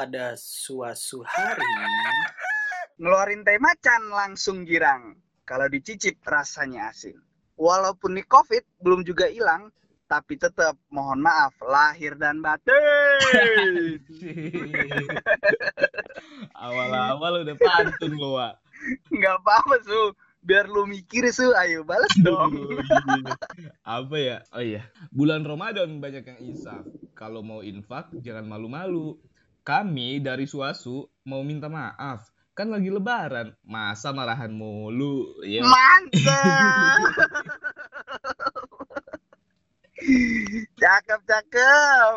pada suatu hari Ngeluarin teh macan langsung girang. Kalau dicicip rasanya asin. Walaupun nih COVID belum juga hilang, tapi tetap mohon maaf lahir dan batin. Awal-awal udah pantun lo, Wak. Nggak apa-apa, Su. Biar lu mikir, Su. Ayo balas dong. Apa ya? Oh iya, bulan Ramadan banyak yang insaf. Kalau mau infak jangan malu-malu. Kami dari Suasu mau minta maaf. Kan lagi lebaran, masa marahan mulu. Ya. Mantap. cakep, cakep.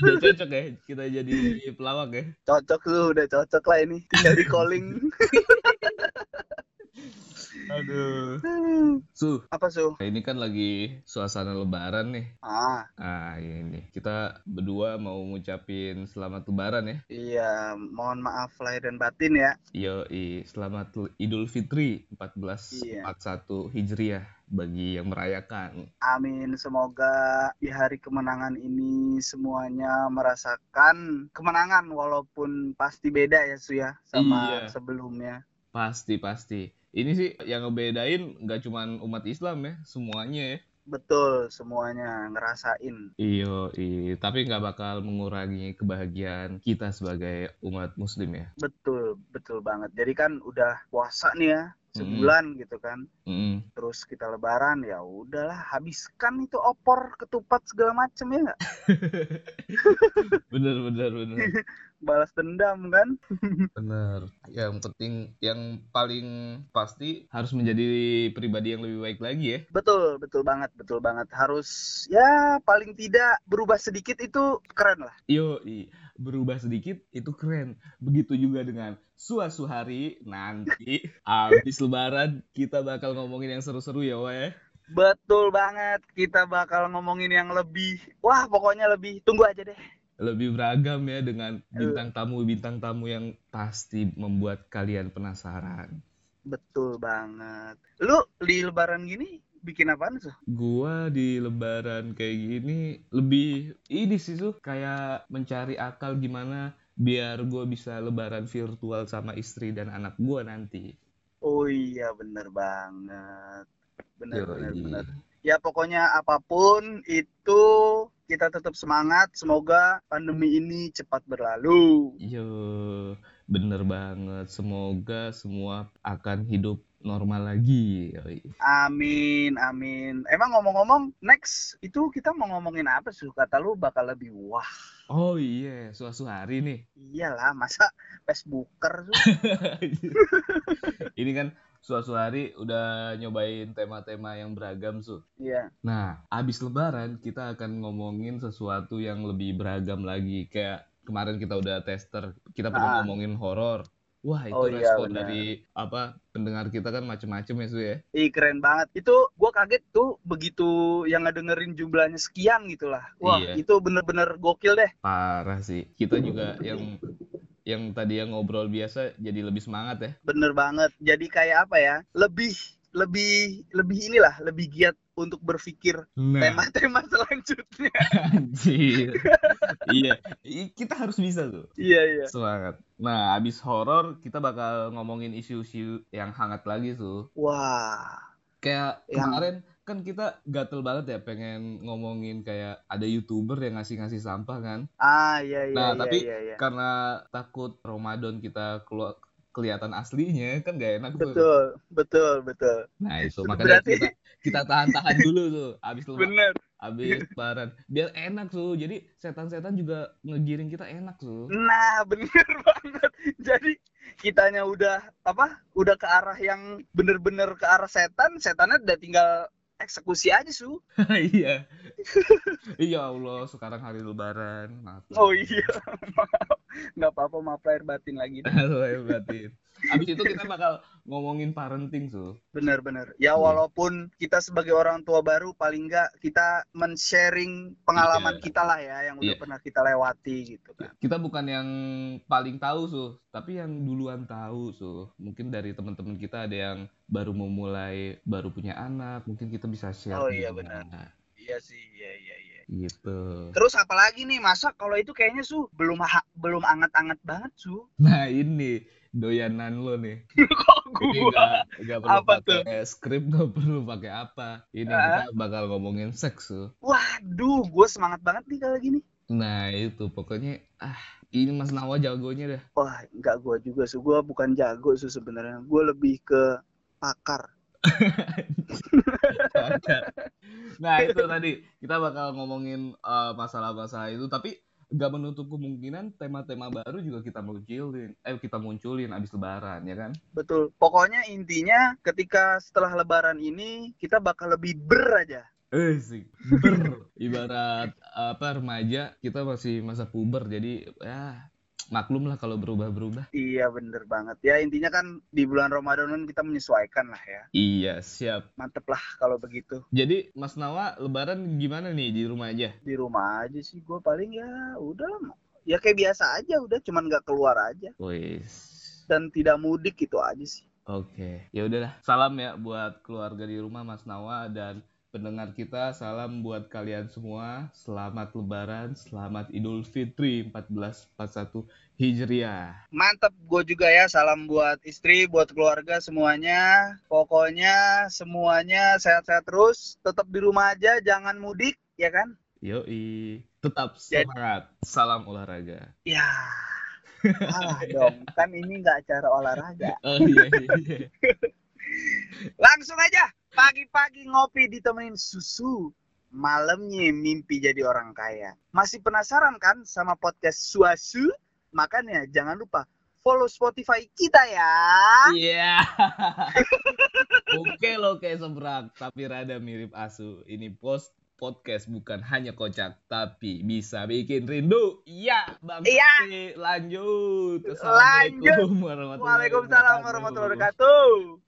Udah cocok ya kita jadi pelawak ya. Cocok lu, udah cocok lah ini. Tinggal di calling. Aduh. Su, Apa, Su? ini kan lagi suasana lebaran nih. Ah, Ah, ini kita berdua mau ngucapin selamat lebaran ya. iya. Mohon maaf lahir dan batin ya. Yoi, selamat Idul Fitri Iya. 1441 Hijriah bagi yang merayakan. Amin. Semoga di hari kemenangan ini semuanya merasakan kemenangan walaupun pasti beda ya Su ya sama Iya. sebelumnya. Pasti pasti. Ini sih yang ngebedain nggak cuman umat Islam ya, semuanya ya. Betul, semuanya ngerasain. Iyo, iya. Tapi nggak bakal mengurangi kebahagiaan kita sebagai umat Muslim ya. Betul, betul banget. Jadi kan udah puasa nih ya, sebulan gitu kan. Mm. Terus kita lebaran ya udahlah habiskan itu opor, ketupat segala macem ya nggak? Bener bener bener. Balas dendam kan? Bener. Yang penting, yang paling pasti harus menjadi pribadi yang lebih baik lagi ya. Betul, betul banget, betul banget. Harus ya paling tidak berubah sedikit itu keren lah. Yo, berubah sedikit itu keren. Begitu juga dengan suatu hari nanti habis lebaran kita bakal ngomongin yang seru-seru ya, Wah. Betul banget. Kita bakal ngomongin yang lebih, wah pokoknya lebih. Tunggu aja deh. Lebih beragam ya dengan bintang tamu-bintang tamu yang pasti membuat kalian penasaran. Betul banget. Lu di lebaran gini bikin apaan tuh? Gua di lebaran kayak gini lebih ini sih tuh kayak mencari akal gimana biar gua bisa lebaran virtual sama istri dan anak gua nanti. Oh iya bener banget. Bener Yoi. bener bener. Ya pokoknya apa pun itu kita tetap semangat. Semoga pandemi ini cepat berlalu. Yo, bener banget. Semoga semua akan hidup normal lagi. Yoi. Amin amin. Emang ngomong-ngomong next itu kita mau ngomongin apa sih? Kata lu bakal lebih wah. Oh iya, suatu hari nih. Iyalah masa Facebooker tuh. Ini kan suatu hari udah nyobain tema-tema yang beragam, Su. Iya. Nah, abis lebaran kita akan ngomongin sesuatu yang lebih beragam lagi. Kayak kemarin kita udah tester, kita pernah Ah. ngomongin horor. Wah, itu Oh iya, respon dari apa pendengar kita kan macem-macem ya, Su ya. Ih keren banget. Itu gua kaget tuh begitu yang ngedengerin jumlahnya sekian gitu lah. Wah, Iya. itu bener-bener gokil deh. Parah sih. Kita juga yang yang tadi yang ngobrol biasa jadi lebih semangat ya. Bener banget. Jadi kayak apa ya? Lebih lebih lebih inilah, lebih giat untuk berpikir Nah, tema-tema selanjutnya. anjir. iya, kita harus bisa tuh. iya, iya. Semangat. Nah, abis horor kita bakal ngomongin isu-isu yang hangat lagi tuh. Wah. Kayak Yang- kemarin kan kita gatel banget ya pengen ngomongin kayak ada youtuber yang ngasih-ngasih sampah kan. Ah, iya iya Nah, iya tapi iya, iya. Karena takut Ramadan kita keluar kelihatan aslinya kan gak enak tuh. Betul, betul, betul. Nah, itu makanya Berarti- kita kita tahan-tahan dulu tuh abis lebaran. Bener. Abis lebaran. Biar enak tuh. Jadi setan-setan juga ngegiring kita enak tuh. Nah, bener banget. Jadi kitanya udah apa? Udah ke arah yang bener-bener ke arah setan, setannya udah tinggal eksekusi aja su. iya. Iya Allah, sekarang hari lebaran. Maaf. Oh iya, maaf. Nggak apa-apa, maaf lahir batin lagi. Halo, ya batin. Abis itu kita bakal ngomongin parenting tuh. Bener-bener. Ya Iya. walaupun kita sebagai orang tua baru, paling nggak kita men-sharing pengalaman Iya. kita lah ya, yang udah Iya. pernah kita lewati gitu kan. Kita bukan yang paling tahu suh, tapi yang duluan tahu suh. Mungkin dari teman-teman kita ada yang baru memulai, baru punya anak, mungkin kita bisa share. Oh, iya, gimana. Iya sih, iya iya iya. Gitu. Terus apalagi nih masa kalau itu kayaknya su belum ha- belum anget-anget banget su. Nah ini doyanan lo nih. Kok Ini gua? nggak nggak perlu Apa pakai skrip, nggak perlu pakai apa. Ini Ah. kita bakal ngomongin seks tuh. Waduh, gue semangat banget nih kalau gini. Nah itu pokoknya ah ini Mas Nawa jagonya dah. Wah, enggak gue juga su. Gue bukan jago su sebenarnya. Gue lebih ke pakar. Nah itu tadi. Kita bakal ngomongin eh, masalah-masalah itu tapi nggak menutup kemungkinan tema-tema baru juga kita munculin eh kita munculin abis lebaran ya kan? Betul. Pokoknya intinya ketika setelah lebaran ini kita bakal lebih ber aja. eh sih. Ber. Ibarat apa remaja kita masih masa puber jadi ya maklum lah kalau berubah-berubah Iya bener banget. Ya intinya kan di bulan Ramadan kan kita menyesuaikan lah ya. iya siap Mantep lah kalau begitu. jadi Mas Nawa lebaran gimana nih di rumah aja Di rumah aja sih gue paling ya udah. Ya kayak biasa aja udah cuman nggak keluar aja. wis Dan tidak mudik gitu aja sih. Oke, ya udahlah. Salam ya buat keluarga di rumah Mas Nawa dan pendengar kita. Salam buat kalian semua. Selamat Lebaran, selamat Idul Fitri 1441 Hijriah. Mantep gue juga ya. Salam buat istri, buat keluarga semuanya. Pokoknya semuanya sehat-sehat terus. Tetap di rumah aja, jangan mudik ya kan? Yoi, tetap Jadi- semangat. Salam olahraga. Ya. Alah dong, kan ini nggak acara olahraga. Oh iya iya. iya. Langsung aja, pagi-pagi ngopi ditemenin susu. Malamnya mimpi jadi orang kaya. Masih penasaran kan sama podcast Suasu? Makanya jangan lupa follow Spotify kita ya. Iya. Oke lo kayak seberak, tapi rada mirip asu. Ini post podcast bukan hanya kocak, tapi bisa bikin rindu. Iya, Bang. Iya. Lanjut. Lanjut. Waalaikumsalam warahmatullahi wabarakatuh.